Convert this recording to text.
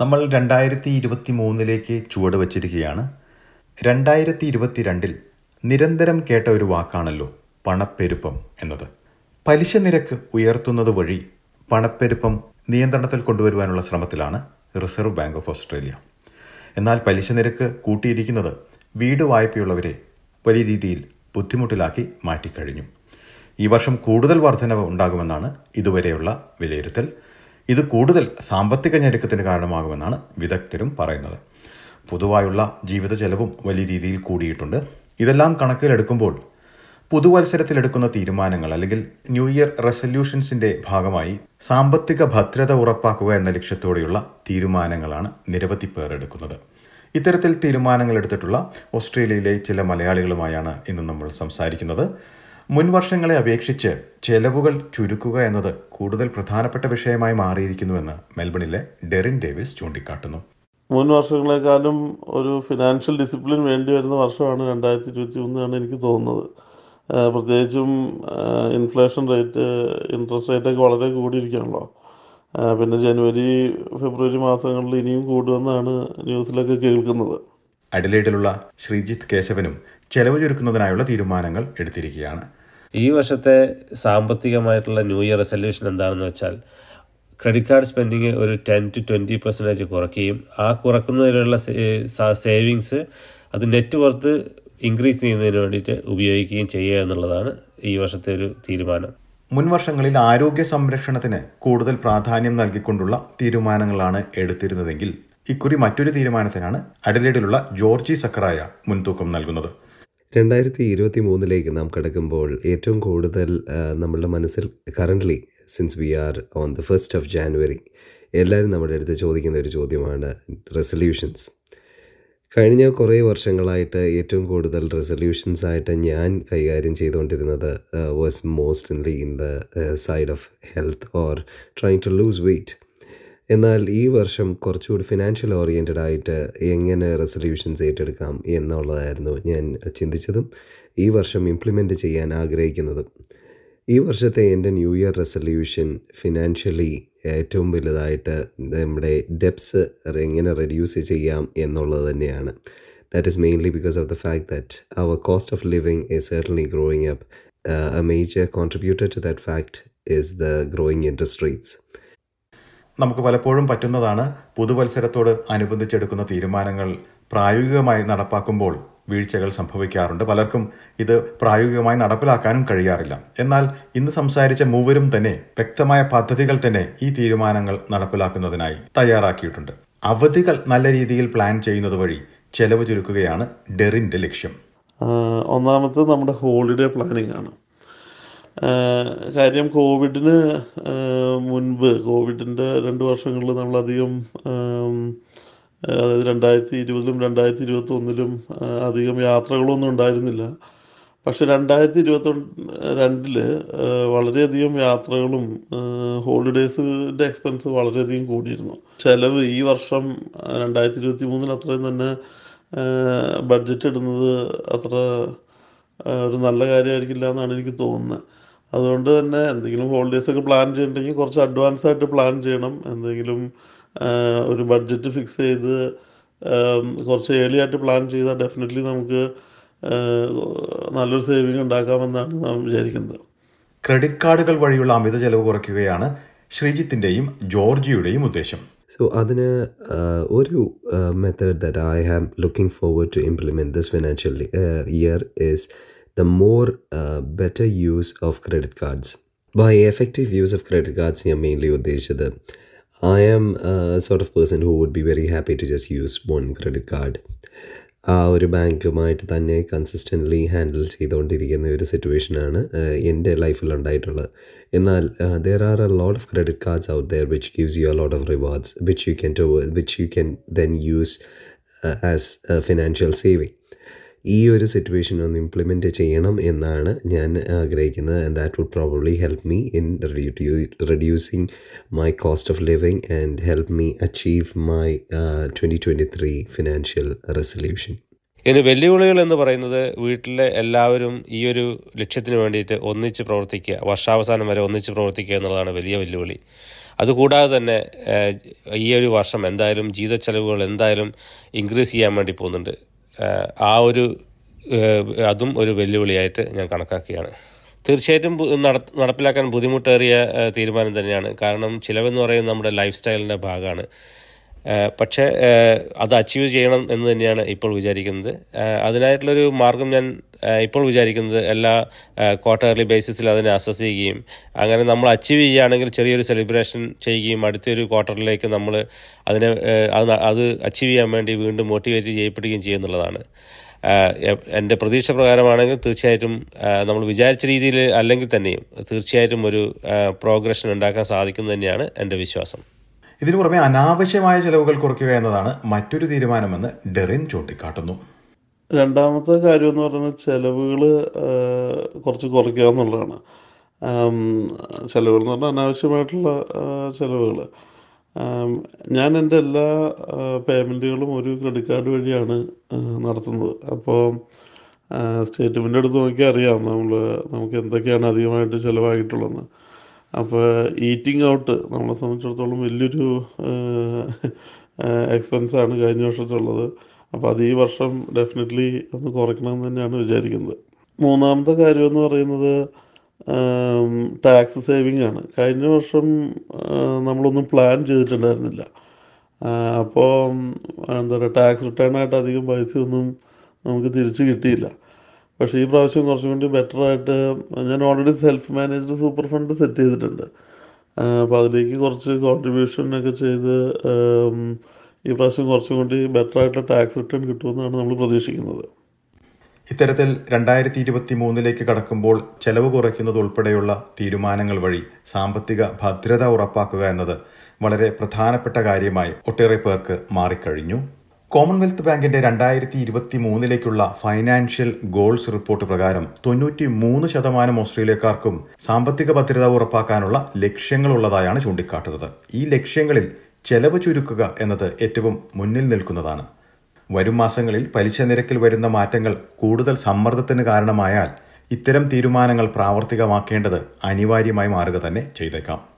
നമ്മൾ രണ്ടായിരത്തി ഇരുപത്തി മൂന്നിലേക്ക് ചുവട് വച്ചിരിക്കുകയാണ്. രണ്ടായിരത്തി ഇരുപത്തിരണ്ടിൽ നിരന്തരം കേട്ട ഒരു വാക്കാണല്ലോ പണപ്പെരുപ്പം എന്നത്. പലിശ നിരക്ക് ഉയർത്തുന്നത് വഴി പണപ്പെരുപ്പം നിയന്ത്രണത്തിൽ കൊണ്ടുവരുവാനുള്ള ശ്രമത്തിലാണ് റിസർവ് ബാങ്ക് ഓഫ് ഓസ്ട്രേലിയ. എന്നാൽ പലിശ നിരക്ക് കൂട്ടിയിരിക്കുന്നത് വീട് വായ്പയുള്ളവരെ വലിയ രീതിയിൽ ബുദ്ധിമുട്ടിലാക്കി മാറ്റിക്കഴിഞ്ഞു. ഈ വർഷം കൂടുതൽ വർധനവ് ഉണ്ടാകുമെന്നാണ് ഇതുവരെയുള്ള വിലയിരുത്തൽ. ഇത് കൂടുതൽ സാമ്പത്തിക ഞെരുക്കത്തിന് കാരണമാകുമെന്നാണ് വിദഗ്ധരും പറയുന്നത്. പൊതുവായുള്ള ജീവിത ചെലവും വലിയ രീതിയിൽ കൂടിയിട്ടുണ്ട്. ഇതെല്ലാം കണക്കിലെടുക്കുമ്പോൾ പുതുവത്സരത്തിലെടുക്കുന്ന തീരുമാനങ്ങൾ അല്ലെങ്കിൽ ന്യൂ ഇയർ റെസൊല്യൂഷൻസിന്റെ ഭാഗമായി സാമ്പത്തിക ഭദ്രത ഉറപ്പാക്കുക എന്ന ലക്ഷ്യത്തോടെയുള്ള തീരുമാനങ്ങളാണ് നിരവധി പേർ എടുക്കുന്നത്. ഇത്തരത്തിൽ തീരുമാനങ്ങൾ എടുത്തിട്ടുള്ള ഓസ്ട്രേലിയയിലെ ചില മലയാളികളുമായാണ് ഇന്ന് നമ്മൾ സംസാരിക്കുന്നത്. മുൻ വർഷങ്ങളെ അപേക്ഷിച്ച് ചെലവുകൾ ചുരുക്കുക എന്നത് കൂടുതൽ പ്രധാനപ്പെട്ട വിഷയമായി മാറിയിരിക്കുന്നുവെന്ന് മെൽബണിലെ ഡെറിൻ ഡേവിസ് ചൂണ്ടിക്കാട്ടുന്നു. മുൻ വർഷങ്ങളെക്കാളും ഒരു ഫിനാൻഷ്യൽ ഡിസിപ്ലിൻ വേണ്ടി വരുന്ന വർഷമാണ് രണ്ടായിരത്തി ഇരുപത്തി മൂന്നാണ് എനിക്ക് തോന്നുന്നത്. പ്രത്യേകിച്ചും ഇൻഫ്ലേഷൻ റേറ്റ് ഇൻട്രസ്റ്റ് റേറ്റൊക്കെ വളരെ കൂടിയിരിക്കുകയാണല്ലോ. പിന്നെ ജനുവരി ഫെബ്രുവരി മാസങ്ങളിൽ ഇനിയും കൂടുമെന്നാണ് ന്യൂസിലൊക്കെ കേൾക്കുന്നത്. അഡലേഡിലുള്ള ശ്രീജിത്ത് കേശവനും ചെലവ് ചുരുക്കുന്നതിനായുള്ള തീരുമാനങ്ങൾ എടുത്തിരിക്കുകയാണ്. ഈ വർഷത്തെ സാമ്പത്തികമായിട്ടുള്ള ന്യൂ ഇയർ റെസൊല്യൂഷൻ എന്താണെന്ന് വെച്ചാൽ ക്രെഡിറ്റ് കാർഡ് സ്പെൻഡിങ് ഒരു ടെൻ ടു ട്വന്റി പെർസെന്റേജ് കുറയ്ക്കുകയും ആ കുറക്കുന്നതിനുള്ള സേവിങ്സ് അത് നെറ്റ് വർത്ത് ഇൻക്രീസ് ചെയ്യുന്നതിന് വേണ്ടിയിട്ട് ഉപയോഗിക്കുകയും ചെയ്യുക എന്നുള്ളതാണ് ഈ വർഷത്തെ ഒരു തീരുമാനം. മുൻ വർഷങ്ങളിൽ ആരോഗ്യ സംരക്ഷണത്തിന് കൂടുതൽ പ്രാധാന്യം നൽകിക്കൊണ്ടുള്ള തീരുമാനങ്ങളാണ് എടുത്തിരുന്നതെങ്കിൽ ഇക്കുറി മറ്റൊരു തീരുമാനത്തിനാണ് അഡലേഡിലുള്ള ജോർജി സക്കറായ മുൻതൂക്കം നൽകുന്നത്. രണ്ടായിരത്തി ഇരുപത്തി മൂന്നിലേക്ക് നാം കിടക്കുമ്പോൾ ഏറ്റവും കൂടുതൽ നമ്മളുടെ മനസ്സിൽ currently since we are on the first of January എല്ലാവരും നമ്മുടെ അടുത്ത് ചോദിക്കുന്ന ഒരു ചോദ്യമാണ് റെസൊല്യൂഷൻസ് കഴിഞ്ഞ കുറേ വർഷങ്ങളായിട്ട് ഏറ്റവും കൂടുതൽ റെസൊല്യൂഷൻസ് ആയിട്ട് ഞാൻ കൈകാര്യം ചെയ്തുകൊണ്ടിരുന്നത് was mostly in the side of health or trying to lose weight എന്നാൽ ഈ വർഷം കുറച്ചുകൂടി ഫിനാൻഷ്യൽ ഓറിയന്റഡ് ആയിട്ട് എങ്ങനെ റെസൊല്യൂഷൻസ് ഏറ്റെടുക്കാം എന്നുള്ളതായിരുന്നു ഞാൻ ചിന്തിച്ചതും ഈ വർഷം ഇംപ്ലിമെന്റ് ചെയ്യാൻ ആഗ്രഹിക്കുന്നതും. ഈ വർഷത്തെ എന്റെ ന്യൂ ഇയർ റെസൊല്യൂഷൻ ഫിനാൻഷ്യലി ഏറ്റവും വലുതായിട്ട് നമ്മുടെ ഡെപ്സ് എങ്ങനെ റെഡ്യൂസ് ചെയ്യാം എന്നുള്ളത് തന്നെയാണ്. That is mainly because of the fact that our cost of living is certainly growing up a major contributor to that fact is the growing interest നമുക്ക് പലപ്പോഴും പറ്റുന്നതാണ് പുതുവത്സരത്തോട് അനുബന്ധിച്ചെടുക്കുന്ന തീരുമാനങ്ങൾ പ്രായോഗികമായി നടപ്പാക്കുമ്പോൾ വീഴ്ചകൾ സംഭവിക്കാറുണ്ട്. പലർക്കും ഇത് പ്രായോഗികമായി നടപ്പിലാക്കാനും കഴിയാറില്ല. എന്നാൽ ഇന്ന് സംസാരിച്ച മൂവരും തന്നെ വ്യക്തമായ പദ്ധതികൾ തന്നെ ഈ തീരുമാനങ്ങൾ നടപ്പിലാക്കുന്നതിനായി തയ്യാറാക്കിയിട്ടുണ്ട്. അവധികൾ നല്ല രീതിയിൽ പ്ലാൻ ചെയ്യുന്നത് വഴി ചെലവ് ചുരുക്കുകയാണ് ഡെറിന്റെ ലക്ഷ്യം. ഒന്നാമത്തെ നമ്മുടെ ഹോളിഡേ പ്ലാനിംഗ് ആണ് കാര്യം കോവിഡിന് മുൻപ് കോവിഡിന്റെ രണ്ട് വർഷങ്ങളിൽ നമ്മളധികം അതായത് രണ്ടായിരത്തി ഇരുപതിലും രണ്ടായിരത്തി ഇരുപത്തി ഒന്നിലും അധികം യാത്രകളൊന്നും ഉണ്ടായിരുന്നില്ല. പക്ഷെ രണ്ടായിരത്തി ഇരുപത്തി രണ്ടിൽ വളരെയധികം യാത്രകളും ഹോളിഡേയ്സിന്റെ എക്സ്പെൻസ് വളരെയധികം കൂടിയിരുന്നു. ചിലവ് ഈ വർഷം രണ്ടായിരത്തി ഇരുപത്തി മൂന്നിൽ അത്രയും തന്നെ ബഡ്ജറ്റ് ഇടുന്നത് അത്ര ഒരു നല്ല കാര്യമായിരിക്കില്ല എന്നാണ് എനിക്ക് തോന്നുന്നത്. അതുകൊണ്ട് തന്നെ എന്തെങ്കിലും ഹോളിഡേയ്സ് ഒക്കെ പ്ലാൻ ചെയ്യണമെങ്കിൽ കുറച്ച് അഡ്വാൻസ് ആയിട്ട് പ്ലാൻ ചെയ്യണം. എന്തെങ്കിലും ഒരു ബഡ്ജറ്റ് ഫിക്സ് ചെയ്ത് കുറച്ച് ഏർലി ആയിട്ട് പ്ലാൻ ചെയ്താൽ ഡെഫിനറ്റ്ലി നമുക്ക് നല്ലൊരു സേവിങ് ഉണ്ടാക്കാമെന്നാണ് നാം വിചാരിക്കുന്നത്. ക്രെഡിറ്റ് കാർഡുകൾ വഴിയുള്ള അമിത ചെലവ് കുറയ്ക്കുകയാണ് ശ്രീജിത്തിന്റെയും ജോർജിയുടെയും ഉദ്ദേശം. സോ അതിന് uh, ഒരു method that I am looking forward to implement this financial year is the more better use of credit cards by effective use of credit cards ഞാൻ മെയിൻലി ഉദ്ദേശിച്ചത് I am sort of person who would be very happy to just use one credit card ആ ഒരു ബാങ്കുമായിട്ട് തന്നെ consistently handle ചെയ്തുകൊണ്ടിരിക്കുന്ന ഒരു സിറ്റുവേഷനാണ് എന്റെ ലൈഫിൽ ഉണ്ടായിട്ടുള്ളത്. എന്നാൽ there are a lot of credit cards out there which gives you a lot of rewards which you can to which you can then use as financial saving ഈ ഒരു സിറ്റുവേഷൻ ഒന്ന് ഇംപ്ലിമെന്റ് ചെയ്യണം എന്നാണ് ഞാൻ ആഗ്രഹിക്കുന്നത്. And that would probably help me in reducing my cost of living and help me achieve my twenty twenty three financial resolution ഇതിന് വെല്ലുവിളികൾ എന്ന് പറയുന്നത് വീട്ടിലെ എല്ലാവരും ഈ ഒരു ലക്ഷ്യത്തിന് വേണ്ടിയിട്ട് ഒന്നിച്ച് പ്രവർത്തിക്കുക വർഷാവസാനം വരെ ഒന്നിച്ച് പ്രവർത്തിക്കുക എന്നുള്ളതാണ് വലിയ വെല്ലുവിളി. അതുകൂടാതെ തന്നെ ഈ ഒരു വർഷം എന്തായാലും ജീവിത ചെലവുകൾ എന്തായാലും ഇൻക്രീസ് ചെയ്യാൻ വേണ്ടി പോകുന്നുണ്ട്. ആ ഒരു അതും ഒരു വെല്ലുവിളിയായിട്ട് ഞാൻ കണക്കാക്കുകയാണ്. തീർച്ചയായിട്ടും നട- നടപ്പിലാക്കാൻ ബുദ്ധിമുട്ടേറിയ തീരുമാനം തന്നെയാണ്. കാരണം ചിലവെന്ന് പറയുന്നത് നമ്മുടെ ലൈഫ് സ്റ്റൈലിന്റെ ഭാഗമാണ്. പക്ഷേ അത് അച്ചീവ് ചെയ്യണം എന്ന് തന്നെയാണ് ഇപ്പോൾ വിചാരിക്കുന്നത്. അതിനായിട്ടുള്ളൊരു മാർഗം ഞാൻ ഇപ്പോൾ വിചാരിക്കുന്നത് എല്ലാ ക്വാർട്ടർലി ബേസിസിൽ അതിനെ അസസ് ചെയ്യുകയും അങ്ങനെ നമ്മൾ അച്ചീവ് ചെയ്യുകയാണെങ്കിൽ ചെറിയൊരു സെലിബ്രേഷൻ ചെയ്യുകയും അടുത്തൊരു ക്വാർട്ടറിലേക്ക് നമ്മൾ അതിനെ അത് അച്ചീവ് ചെയ്യാൻ വേണ്ടി വീണ്ടും മോട്ടിവേറ്റ് ചെയ്യപ്പെടുകയും ചെയ്യുന്നുള്ളതാണ്. എന്റെ പ്രതീക്ഷ പ്രകാരമാണെങ്കിൽ തീർച്ചയായിട്ടും നമ്മൾ വിചാരിച്ച രീതിയിൽ അല്ലെങ്കിൽ തന്നെയും തീർച്ചയായിട്ടും ഒരു പ്രോഗ്രഷൻ ഉണ്ടാക്കാൻ സാധിക്കും തന്നെയാണ് എന്റെ വിശ്വാസം. ഇതിനു പുറമെ അനാവശ്യമായ ചെലവുകൾ കുറയ്ക്കുക എന്നതാണ് മറ്റൊരു തീരുമാനമെന്ന് ഡെറിൻ ചൂണ്ടിക്കാട്ടുന്നു. രണ്ടാമത്തെ കാര്യം എന്ന് പറയുന്നത് ചെലവുകൾ കുറച്ച് കുറയ്ക്കുക എന്നുള്ളതാണ്. ചിലവുകൾ എന്ന് പറഞ്ഞാൽ അനാവശ്യമായിട്ടുള്ള ചിലവുകൾ ഞാൻ എന്റെ എല്ലാ പേയ്മെന്റുകളും ഒരു ക്രെഡിറ്റ് കാർഡ് വഴിയാണ് നടത്തുന്നത്. അപ്പോൾ സ്റ്റേറ്റ്മെന്റ് എടുത്ത് നോക്കിയാൽ അറിയാം നമ്മൾ നമുക്ക് എന്തൊക്കെയാണ് അധികമായിട്ട് ചിലവായിട്ടുള്ളതെന്ന്. അപ്പോൾ ഈറ്റിംഗ് ഔട്ട് നമ്മളെ സംബന്ധിച്ചിടത്തോളം വലിയൊരു എക്സ്പെൻസാണ് കഴിഞ്ഞ വർഷത്തുള്ളത്. അപ്പോൾ അത് ഈ വർഷം ഡെഫിനറ്റ്ലി ഒന്ന് കുറയ്ക്കണമെന്ന് തന്നെയാണ് വിചാരിക്കുന്നത്. മൂന്നാമത്തെ കാര്യം എന്ന് പറയുന്നത് ടാക്സ് സേവിങ് ആണ്. കഴിഞ്ഞ വർഷം നമ്മളൊന്നും പ്ലാൻ ചെയ്തിട്ടുണ്ടായിരുന്നില്ല. അപ്പോൾ എന്താ പറയുക ടാക്സ് റിട്ടേൺ ആയിട്ട് അധികം പൈസയൊന്നും നമുക്ക് തിരിച്ചു കിട്ടിയില്ല. പക്ഷേ ഈ പ്രാവശ്യം കുറച്ചും കൂടി ബെറ്റർ ആയിട്ട് ഞാൻ already self managed super fund set ചെയ്തിട്ടുണ്ട് അപ്പോൾ അതിലേക്ക് കുറച്ച് കോൺട്രിബ്യൂഷൻ ഒക്കെ ചെയ്ത് ഈ പ്രാവശ്യം കുറച്ചും കൂടി ബെറ്റർ ആയിട്ടുള്ള ടാക്സ് റിട്ടേൺ കിട്ടുമെന്നാണ് നമ്മൾ പ്രതീക്ഷിക്കുന്നത്. ഇത്തരത്തിൽ രണ്ടായിരത്തി ഇരുപത്തി മൂന്നിലേക്ക് കടക്കുമ്പോൾ ചെലവ് കുറയ്ക്കുന്നത് ഉൾപ്പെടെയുള്ള തീരുമാനങ്ങൾ വഴി സാമ്പത്തിക ഭദ്രത ഉറപ്പാക്കുക എന്നത് വളരെ പ്രധാനപ്പെട്ട കാര്യമായി ഒട്ടേറെ പേർക്ക് മാറിക്കഴിഞ്ഞു. കോമൺവെൽത്ത് ബാങ്കിന്റെ രണ്ടായിരത്തി ഇരുപത്തി മൂന്നിലേക്കുള്ള ഫൈനാൻഷ്യൽ ഗോൾസ് റിപ്പോർട്ട് പ്രകാരം തൊണ്ണൂറ്റി മൂന്ന് ശതമാനം ഓസ്ട്രേലിയക്കാർക്കും സാമ്പത്തിക ഭദ്രത ഉറപ്പാക്കാനുള്ള ലക്ഷ്യങ്ങളുള്ളതായാണ് ചൂണ്ടിക്കാട്ടുന്നത്. ഈ ലക്ഷ്യങ്ങളിൽ ചെലവ് ചുരുക്കുക എന്നത് ഏറ്റവും മുന്നിൽ നിൽക്കുന്നതാണ്. വരും മാസങ്ങളിൽ പലിശ നിരക്കിൽ വരുന്ന മാറ്റങ്ങൾ കൂടുതൽ സമ്മർദ്ദത്തിന് കാരണമായാൽ ഇത്തരം തീരുമാനങ്ങൾ പ്രാവർത്തികമാക്കേണ്ടത് അനിവാര്യമായി മാറുക തന്നെ ചെയ്തേക്കാം.